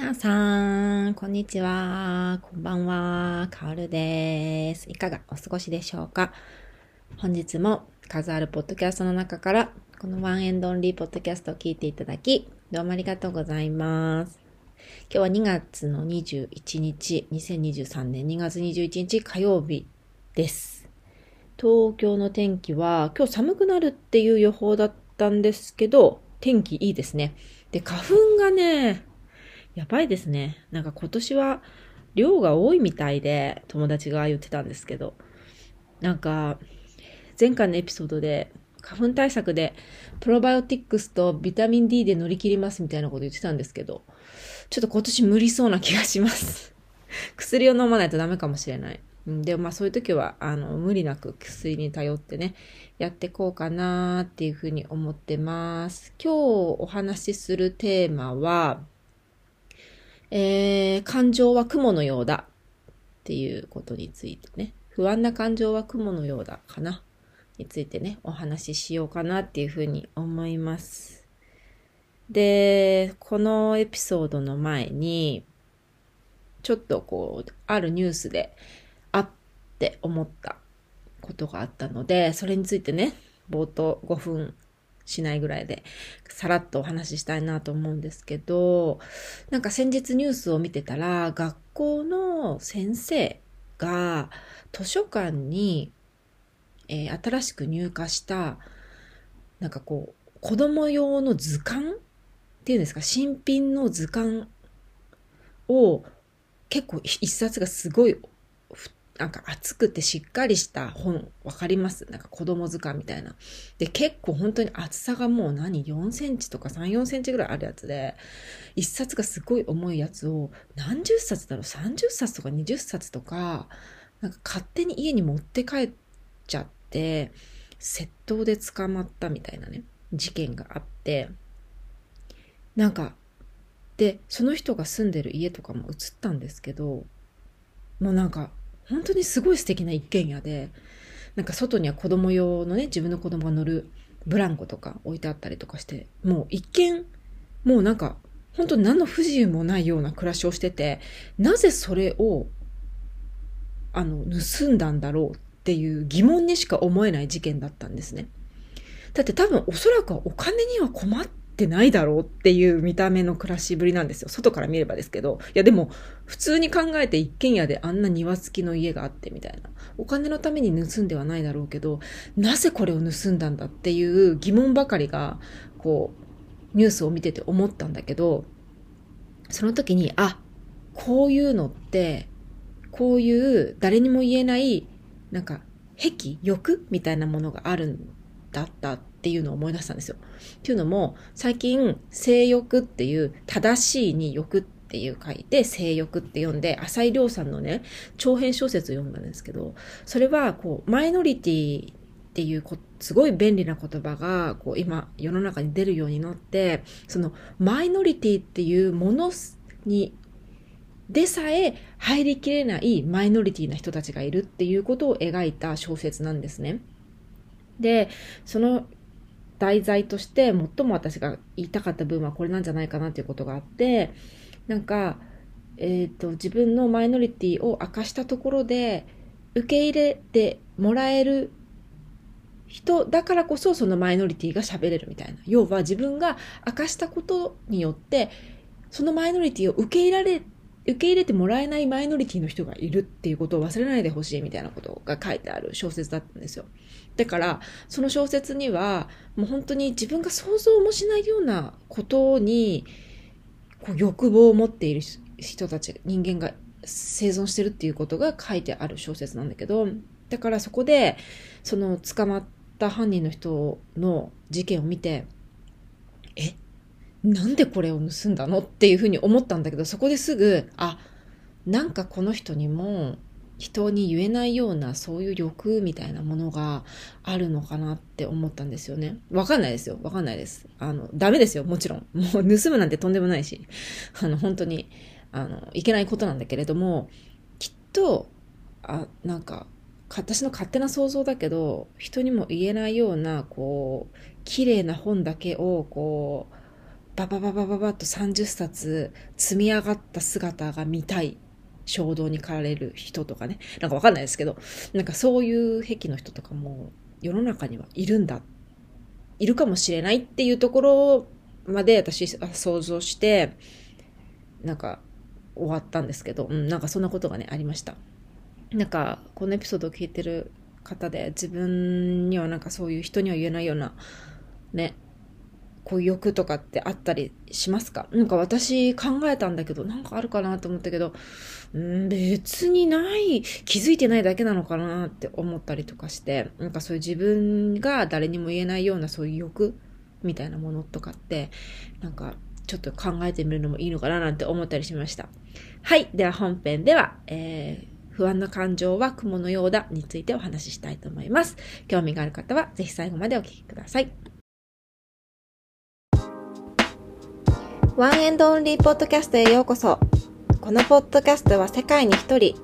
皆さん、こんにちは。こんばんは。かおるです。いかがお過ごしでしょうか？本日も数あるポッドキャストの中から、このワンエンドオンリーポッドキャストを聞いていただき、どうもありがとうございます。今日は2月の21日、2023年2月21日火曜日です。東京の天気は今日寒くなるっていう予報だったんですけど、天気いいですね。で、花粉がね、やばいですね。なんか今年は量が多いみたいで、友達が言ってたんですけど、なんか、前回のエピソードで、花粉対策で、プロバイオティックスとビタミン D で乗り切りますみたいなこと言ってたんですけど、ちょっと今年無理そうな気がします。薬を飲まないとダメかもしれない。でまあそういう時は、あの、無理なく薬に頼ってね、やってこうかなっていうふうに思ってます。今日お話しするテーマは、えー、感情は雲のようだっていうことについてね、不安な感情は雲のようだかなについてね、お話ししようかなっていうふうに思います。で、このエピソードの前に、ちょっとこう、あるニュースで、あって思ったことがあったので、それについてね、冒頭5分しないぐらいで、さらっとお話ししたいなと思うんですけど、なんか先日ニュースを見てたら、学校の先生が図書館に、えー、新しく入荷した、なんかこう、子供用の図鑑っていうんですか、新品の図鑑を結構一冊がすごいなんか厚くてしっかりした本、わかります？なんか子供図鑑みたいな。で、結構本当に厚さがもう何 ?4 センチとか3、4センチぐらいあるやつで、一冊がすごい重いやつを何十冊だろう ?30 冊とか20冊とか、なんか勝手に家に持って帰っちゃって、窃盗で捕まったみたいなね、事件があって、なんか、で、その人が住んでる家とかも映ったんですけど、もうなんか、本当にすごい素敵な一軒家で、なんか外には子供用のね、自分の子供が乗るブランコとか置いてあったりとかして、もう一見、もうなんか、本当何の不自由もないような暮らしをしてて、なぜそれを、あの、盗んだんだろうっていう疑問にしか思えない事件だったんですね。だって多分おそらくお金には困っってないだろうっていう見た目の暮らしぶりなんですよ。外から見ればですけど。いやでも、普通に考えて一軒家であんな庭付きの家があってみたいな。お金のために盗んではないだろうけど、なぜこれを盗んだんだっていう疑問ばかりが、こう、ニュースを見てて思ったんだけど、その時に、あ、こういうのって、こういう誰にも言えない、なんか、癖欲みたいなものがあるんだったっていうのを思い出したんですよ。っていうのも、最近、性欲っていう、正しいに欲っていう書いて、性欲って読んで、浅井亮さんのね、長編小説を読んだんですけど、それは、こう、マイノリティっていうすごい便利な言葉が、こう、今、世の中に出るようになって、その、マイノリティっていうものにでさえ入りきれないマイノリティな人たちがいるっていうことを描いた小説なんですね。で、その題材として最も私が言いたかった部分はこれなんじゃないかなっていうことがあって、なんか、えっ、ー、と、自分のマイノリティを明かしたところで、受け入れてもらえる人だからこそそのマイノリティが喋れるみたいな。要は自分が明かしたことによって、そのマイノリティを受け入れられ受け入れてもらえないマイノリティの人がいるっていうことを忘れないでほしいみたいなことが書いてある小説だったんですよ。だから、その小説には、もう本当に自分が想像もしないようなことに、こう欲望を持っている人たち、人間が生存してるっていうことが書いてある小説なんだけど、だからそこで、その捕まった犯人の人の事件を見て、え？なんでこれを盗んだのっていうふうに思ったんだけど、そこですぐ、あ、なんかこの人にも人に言えないようなそういう欲みたいなものがあるのかなって思ったんですよね。わかんないですよ。わかんないです。あの、ダメですよ。もちろん。もう盗むなんてとんでもないし、あの、本当に、あの、いけないことなんだけれども、きっと、あ、なんか、私の勝手な想像だけど、人にも言えないような、こう、綺麗な本だけを、こう、ババババババッと30冊積み上がった姿が見たい衝動に駆られる人とかね。なんかわかんないですけど、なんかそういう癖の人とかも世の中にはいるんだ。いるかもしれないっていうところまで私は想像して、なんか終わったんですけど、うん、なんかそんなことがね、ありました。なんか、このエピソードを聞いてる方で、自分にはなんかそういう人には言えないような、ね、こう欲とかってあったりしますか？なんか私考えたんだけど、なんかあるかなと思ったけど、ん別にない、気づいてないだけなのかなって思ったりとかして、なんかそういう自分が誰にも言えないようなそういう欲みたいなものとかって、なんかちょっと考えてみるのもいいのかななんて思ったりしました。はい。では本編では、えー不安な感情は雲のようだについてお話ししたいと思います。興味がある方はぜひ最後までお聞きください。ワンエンドオンリーポッドキャストへようこそ。このポッドキャストは世界に一人、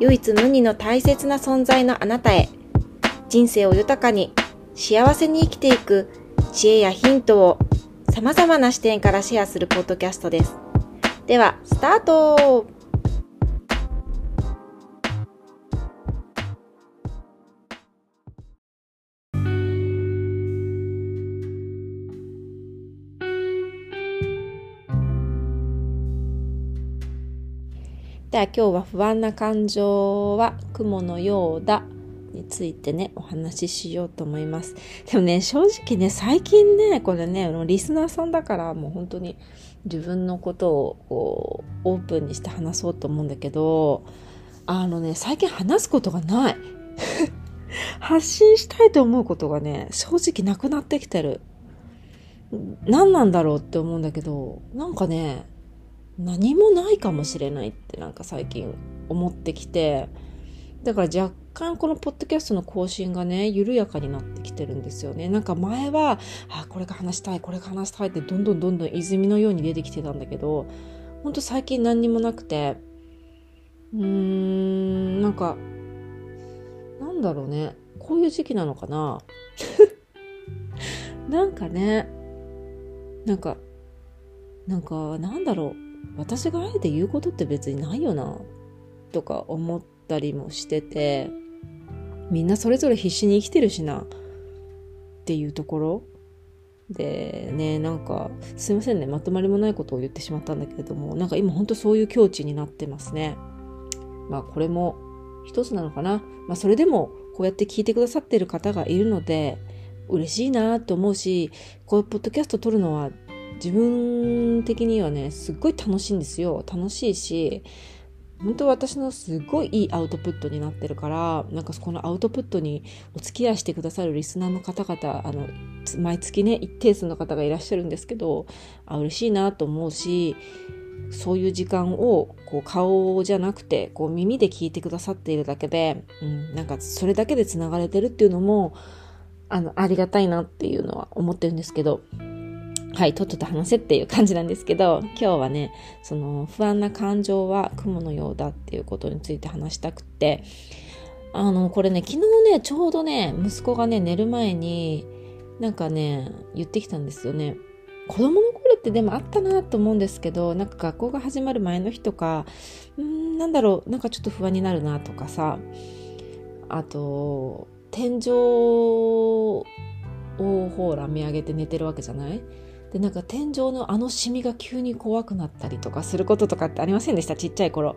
唯一無二の大切な存在のあなたへ、人生を豊かに、幸せに生きていく知恵やヒントを様々な視点からシェアするポッドキャストです。では、スタートでは今日は不安な感情は雲のようだについてね、お話ししようと思います。でもね、正直ね、最近ね、これね、リスナーさんだからもう本当に自分のことをこうオープンにして話そうと思うんだけど、あのね、最近話すことがない。発信したいと思うことがね、正直なくなってきてる。何なんだろうって思うんだけど、なんかね、何もないかもしれないってなんか最近思ってきてだから若干このポッドキャストの更新がね緩やかになってきてるんですよね。なんか前はあこれが話したいこれが話したいってどんどんどんどん泉のように出てきてたんだけどほんと最近何にもなくてうーんなんかなんだろうね。こういう時期なのかな。なんかねなんかなんかなんだろう。私があえて言うことって別にないよなとか思ったりもしててみんなそれぞれ必死に生きてるしなっていうところでねなんかすいませんねまとまりもないことを言ってしまったんだけれどもなんか今ほんとそういう境地になってますね。まあこれも一つなのかな。まあそれでもこうやって聞いてくださってる方がいるので嬉しいなと思うしこういうポッドキャスト撮るのは自分的にはねすっごい楽しいんですよ。楽しいし本当私のすごいいいアウトプットになってるからなんかこのアウトプットにお付き合いしてくださるリスナーの方々あの毎月ね一定数の方がいらっしゃるんですけどあ嬉しいなと思うしそういう時間をこう顔じゃなくてこう耳で聞いてくださっているだけで、うん、なんかそれだけでつながれてるっていうのもあのありがたいなっていうのは思ってるんですけど。はい、とっとと話せっていう感じなんですけど、今日はね、その不安な感情は雲のようだっていうことについて話したくって、あの、これね、昨日ね、ちょうどね、息子がね、寝る前に、なんかね、言ってきたんですよね。子供の頃ってでもあったなと思うんですけど、なんか学校が始まる前の日とか、うん、なんだろう、なんかちょっと不安になるなとかさ、あと、天井をほら見上げて寝てるわけじゃない？でなんか天井のあのシミが急に怖くなったりとかすることとかってありませんでした？ちっちゃい頃。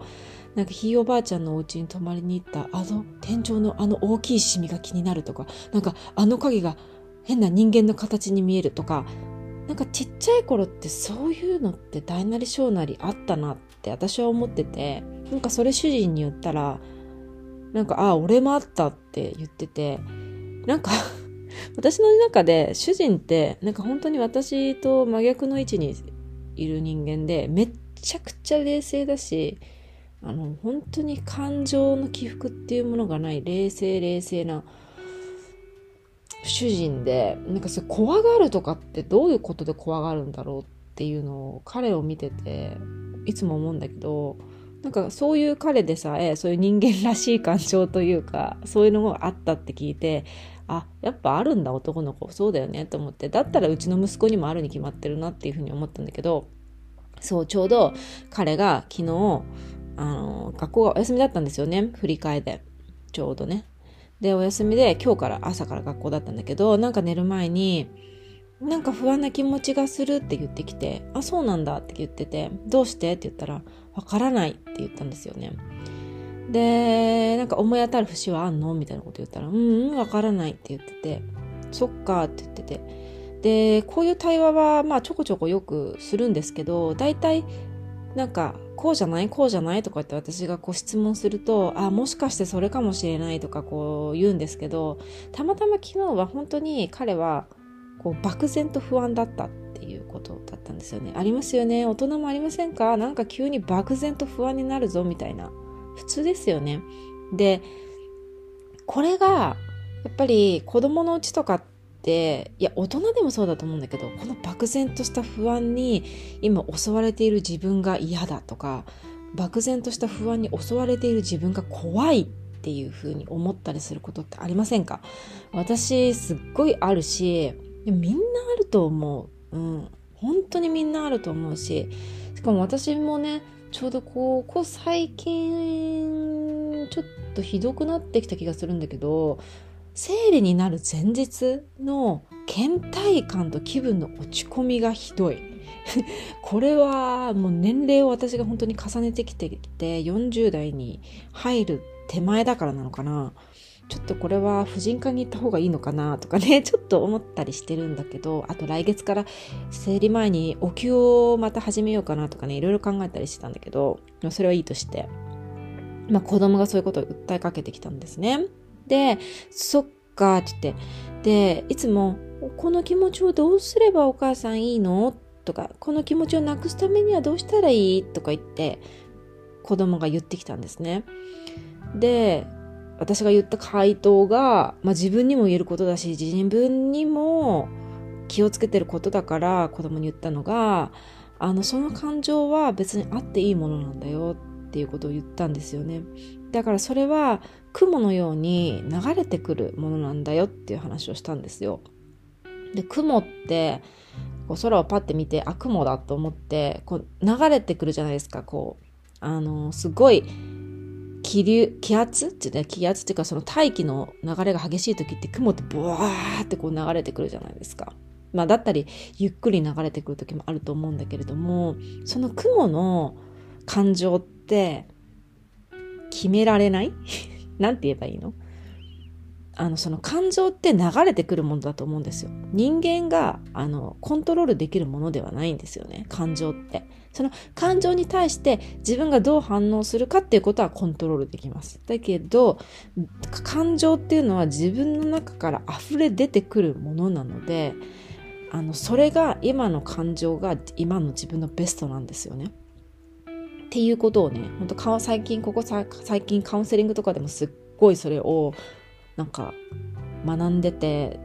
なんかひいおばあちゃんのお家に泊まりに行ったあの天井のあの大きいシミが気になるとか。なんかあの影が変な人間の形に見えるとか。なんかちっちゃい頃ってそういうのって大なり小なりあったなって私は思ってて。なんかそれ主人に言ったらなんかああ俺もあったって言ってて。なんか私の中で主人ってなんか本当に私と真逆の位置にいる人間でめっちゃくちゃ冷静だしあの本当に感情の起伏っていうものがない冷静冷静な主人でなんかそれ怖がるとかってどういうことで怖がるんだろうっていうのを彼を見てていつも思うんだけどなんかそういう彼でさえそういう人間らしい感情というかそういうのもあったって聞いてあやっぱあるんだ男の子。そうだよねと思って。だったらうちの息子にもあるに決まってるなっていうふうに思ったんだけどそうちょうど彼が昨日あの学校がお休みだったんですよね。振り替えで。ちょうどね。でお休みで今日から朝から学校だったんだけどなんか寝る前になんか不安な気持ちがするって言ってきて、あ、そうなんだって言ってて、どうしてって言ったら、わからないって言ったんですよね。で、なんか思い当たる節はあんの？みたいなこと言ったら、うん、うん、わからないって言ってて、そっかって言ってて。で、こういう対話は、まあちょこちょこよくするんですけど、大体、なんか、こうじゃない？こうじゃない？とかって私がこう質問すると、あ、もしかしてそれかもしれないとかこう言うんですけど、たまたま昨日は本当に彼は、こう漠然と不安だったっていうことだったんですよね。ありますよね？大人もありませんか？なんか急に漠然と不安になるぞみたいな。普通ですよね。で、これがやっぱり子供のうちとかっていや大人でもそうだと思うんだけどこの漠然とした不安に今襲われている自分が嫌だとか漠然とした不安に襲われている自分が怖いっていうふうに思ったりすることってありませんか？私すっごいあるしみんなあると思う。うん。本当にみんなあると思うし、しかも私もね、ちょうどここ最近、ちょっとひどくなってきた気がするんだけど、生理になる前日の倦怠感と気分の落ち込みがひどい。これはもう年齢を私が本当に重ねてきてきて40代に入る手前だからなのかな。ちょっとこれは婦人科に行った方がいいのかなとかね、ちょっと思ったりしてるんだけど、あと来月から生理前にお灸をまた始めようかなとかね、いろいろ考えたりしてたんだけど、それはいいとして、まあ子供がそういうことを訴えかけてきたんですね。で、そっかって言って、で、いつも、この気持ちをどうすればお母さんいいの？とか、この気持ちをなくすためにはどうしたらいい？とか言って、子供が言ってきたんですね。で、私が言った回答が、まあ、自分にも言えることだし自分にも気をつけてることだから子供に言ったのがあのその感情は別にあっていいものなんだよっていうことを言ったんですよね。だからそれは雲のように流れてくるものなんだよっていう話をしたんですよ。で雲ってこう空をパッて見てあ雲だと思ってこう流れてくるじゃないですかこう。あのすごい気流、気圧？ってね、気圧っていうかその大気の流れが激しい時って雲ってブワーってこう流れてくるじゃないですか。まあだったりゆっくり流れてくる時もあると思うんだけれども、その雲の感情って決められない？なんて言えばいいの？あの、その感情って流れてくるものだと思うんですよ。人間が、あの、コントロールできるものではないんですよね。感情って。その感情に対して自分がどう反応するかっていうことはコントロールできます。だけど、感情っていうのは自分の中から溢れ出てくるものなので、あの、それが今の感情が今の自分のベストなんですよね。っていうことをね、本当最近、ここ最近カウンセリングとかでもすっごいそれをなんか学んでて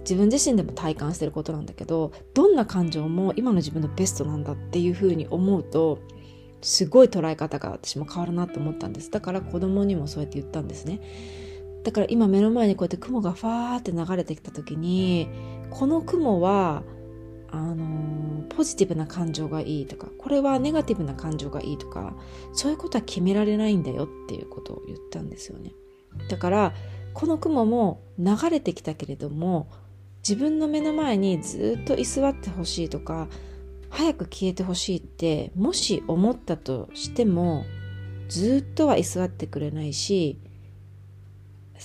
自分自身でも体感してることなんだけどどんな感情も今の自分のベストなんだっていうふうに思うとすごい捉え方が私も変わるなと思ったんです。だから子供にもそうやって言ったんですね。だから今目の前にこうやって雲がファーって流れてきた時にこの雲はあの、ポジティブな感情がいいとかこれはネガティブな感情がいいとかそういうことは決められないんだよっていうことを言ったんですよね。だからこの雲も流れてきたけれども自分の目の前にずっと居座ってほしいとか早く消えてほしいってもし思ったとしてもずっとは居座ってくれないし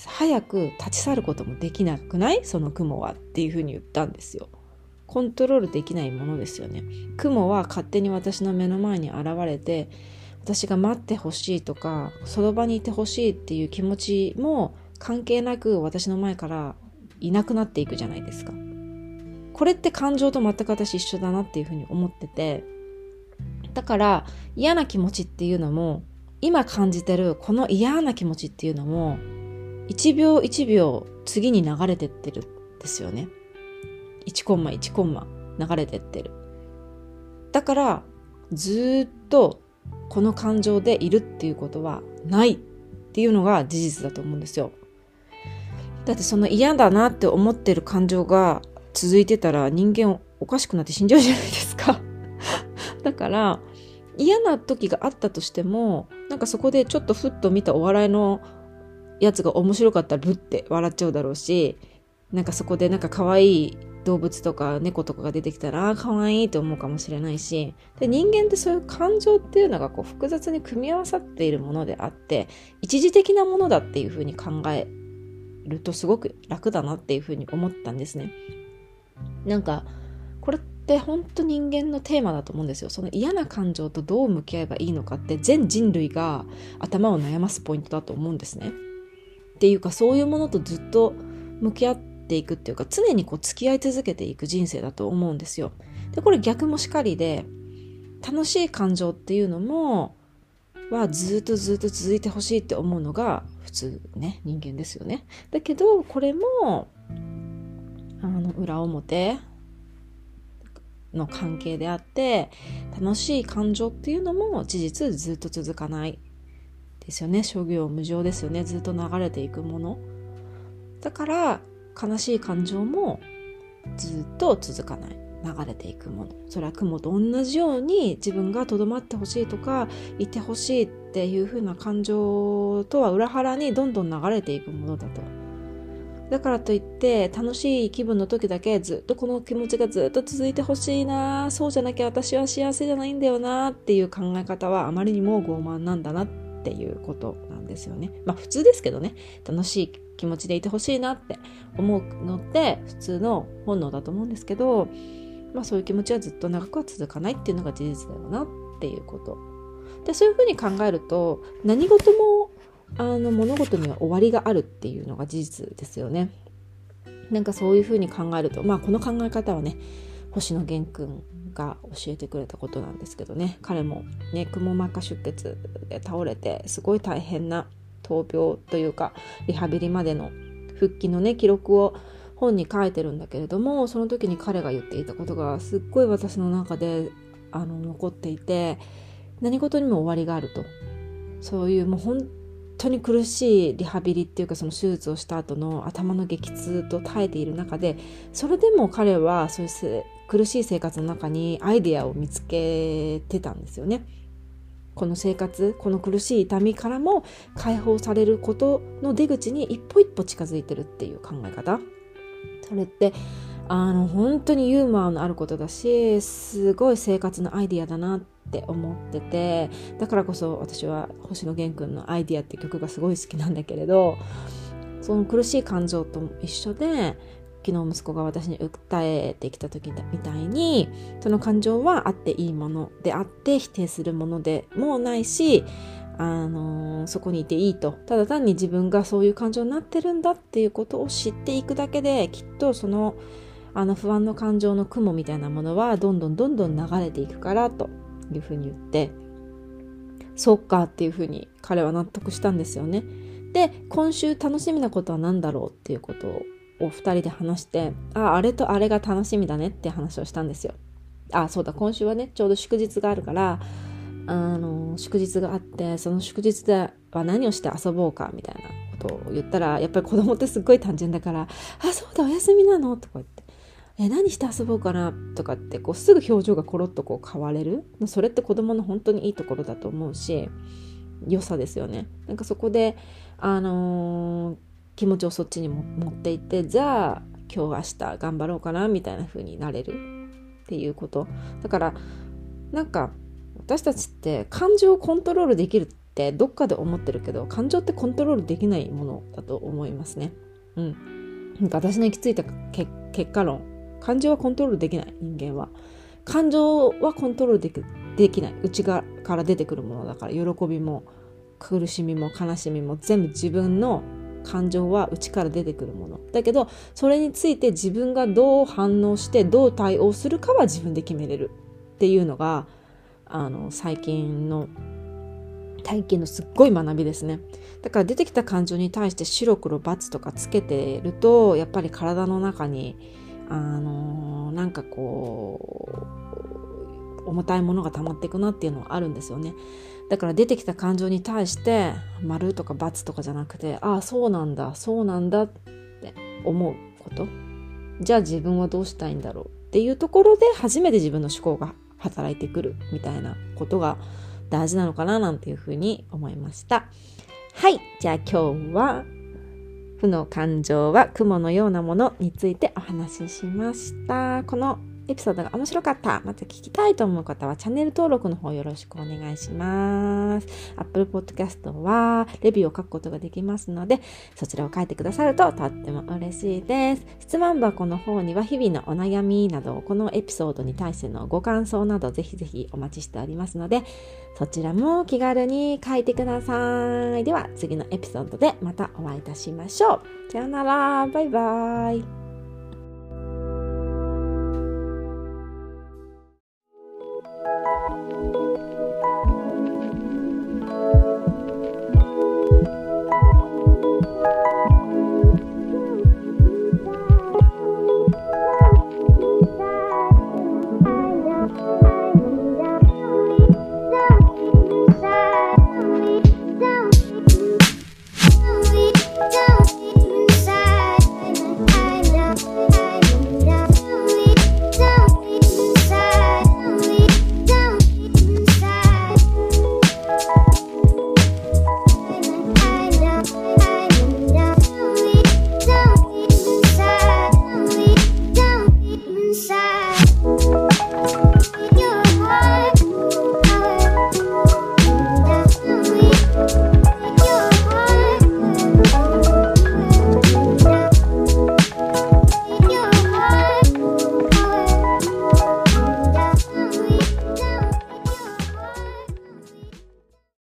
早く立ち去ることもできなくない？その雲はっていうふうに言ったんですよ。コントロールできないものですよね。雲は勝手に私の目の前に現れて私が待ってほしいとかその場にいてほしいっていう気持ちも関係なく私の前からいなくなっていくじゃないですか。これって感情と全く私一緒だなっていうふうに思ってて、だから嫌な気持ちっていうのも、今感じてるこの嫌な気持ちっていうのも、1秒1秒次に流れてってるんですよね。1コンマ1コンマ流れてってる。だから、ずっとこの感情でいるっていうことはないっていうのが事実だと思うんですよ。だってその嫌だなって思ってる感情が続いてたら人間おかしくなって死んじゃうじゃないですか。だから嫌な時があったとしてもなんかそこでちょっとふっと見たお笑いのやつが面白かったらブッて笑っちゃうだろうしなんかそこでなんか可愛い動物とか猫とかが出てきたらああ可愛いって思うかもしれないしで人間ってそういう感情っていうのがこう複雑に組み合わさっているものであって一時的なものだっていうふうに考えるとすごく楽だなっていうふうに思ったんですね。なんかこれって本当人間のテーマだと思うんですよ。その嫌な感情とどう向き合えばいいのかって全人類が頭を悩ますポイントだと思うんですね。っていうかそういうものとずっと向き合っていくっていうか常にこう付き合い続けていく人生だと思うんですよ。でこれ逆もしかりで楽しい感情っていうのもはずっとずっと続いてほしいって思うのが普通ね人間ですよね。だけどこれもあの裏表の関係であって楽しい感情っていうのも事実ずっと続かないですよね。諸行無常ですよね。ずっと流れていくもの。だから悲しい感情もずっと続かない。流れていくもの。それは雲と同じように自分がとどまってほしいとかいてほしいっていう風な感情とは裏腹にどんどん流れていくものだと。だからといって楽しい気分の時だけずっとこの気持ちがずっと続いてほしいなそうじゃなきゃ私は幸せじゃないんだよなっていう考え方はあまりにも傲慢なんだなっていうことなんですよね。まあ普通ですけどね楽しい気持ちでいてほしいなって思うのって普通の本能だと思うんですけどまあそういう気持ちはずっと長くは続かないっていうのが事実だよなっていうことでそういうふうに考えると何事もあの物事には終わりがあるっていうのが事実ですよね。なんかそういうふうに考えるとまあこの考え方はね星野源君が教えてくれたことなんですけどね彼もねくも膜下出血で倒れてすごい大変な闘病というかリハビリまでの復帰のね記録を本に書いてるんだけれどもその時に彼が言っていたことがすっごい私の中であの残っていて何事にも終わりがあるとそういうもう本当に苦しいリハビリっていうかその手術をした後の頭の激痛と耐えている中でそれでも彼はそういう苦しい生活の中にアイデアを見つけてたんですよね。この生活この苦しい痛みからも解放されることの出口に一歩一歩近づいてるっていう考え方それってあの本当にユーモアのあることだしすごい生活のアイディアだなって思っててだからこそ私は星野源君の「アイディア」って曲がすごい好きなんだけれどその苦しい感情と一緒で昨日息子が私に訴えてきた時みたいにその感情はあっていいものであって否定するものでもないしあのー、そこにいていいとただ単に自分がそういう感情になってるんだっていうことを知っていくだけできっとそのあの不安の感情の雲みたいなものはどんどんどんどん流れていくからというふうに言ってそっかっていうふうに彼は納得したんですよね。で今週楽しみなことは何だろうっていうことを2人で話してああれとあれが楽しみだねって話をしたんですよ。あそうだ今週はねちょうど祝日があるからあの祝日があってその祝日では何をして遊ぼうかみたいなことを言ったらやっぱり子供ってすっごい単純だから「あそうだお休みなの?」とか言って「え何して遊ぼうかな?」とかってこうすぐ表情がコロッとこう変われるそれって子供の本当にいいところだと思うし良さですよね。なんかそこであのー、気持ちをそっちにも持っていってじゃあ今日明日頑張ろうかな？みたいな風になれるっていうことだからなんか私たちって感情をコントロールできるってどっかで思ってるけど感情ってコントロールできないものだと思いますね。うん。なんか私の行き着いた結果論感情はコントロールできない人間は感情はコントロールできできない内側から出てくるものだから喜びも苦しみも悲しみも全部自分の感情は内から出てくるものだけどそれについて自分がどう反応してどう対応するかは自分で決めれるっていうのがあの最近の体験のすっごい学びですね。だから出てきた感情に対して白黒×とかつけてるとやっぱり体の中にあのなんかこう重たいものが溜まっていくなっていうのはあるんですよね。だから出てきた感情に対して丸とか×とかじゃなくてああそうなんだそうなんだって思うこと。じゃあ自分はどうしたいんだろうっていうところで初めて自分の思考が働いてくるみたいなことが大事なのかななんていうふうに思いました。はい。じゃあ今日は負の感情は雲のようなものについてお話ししました。このエピソードが面白かった、また聞きたいと思う方はチャンネル登録の方よろしくお願いします。Apple Podcast はレビューを書くことができますので、そちらを書いてくださるととっても嬉しいです。質問箱の方には日々のお悩みなど、このエピソードに対してのご感想などぜひぜひお待ちしておりますので、そちらも気軽に書いてください。では次のエピソードでまたお会いいたしましょう。さよなら。バイバイ。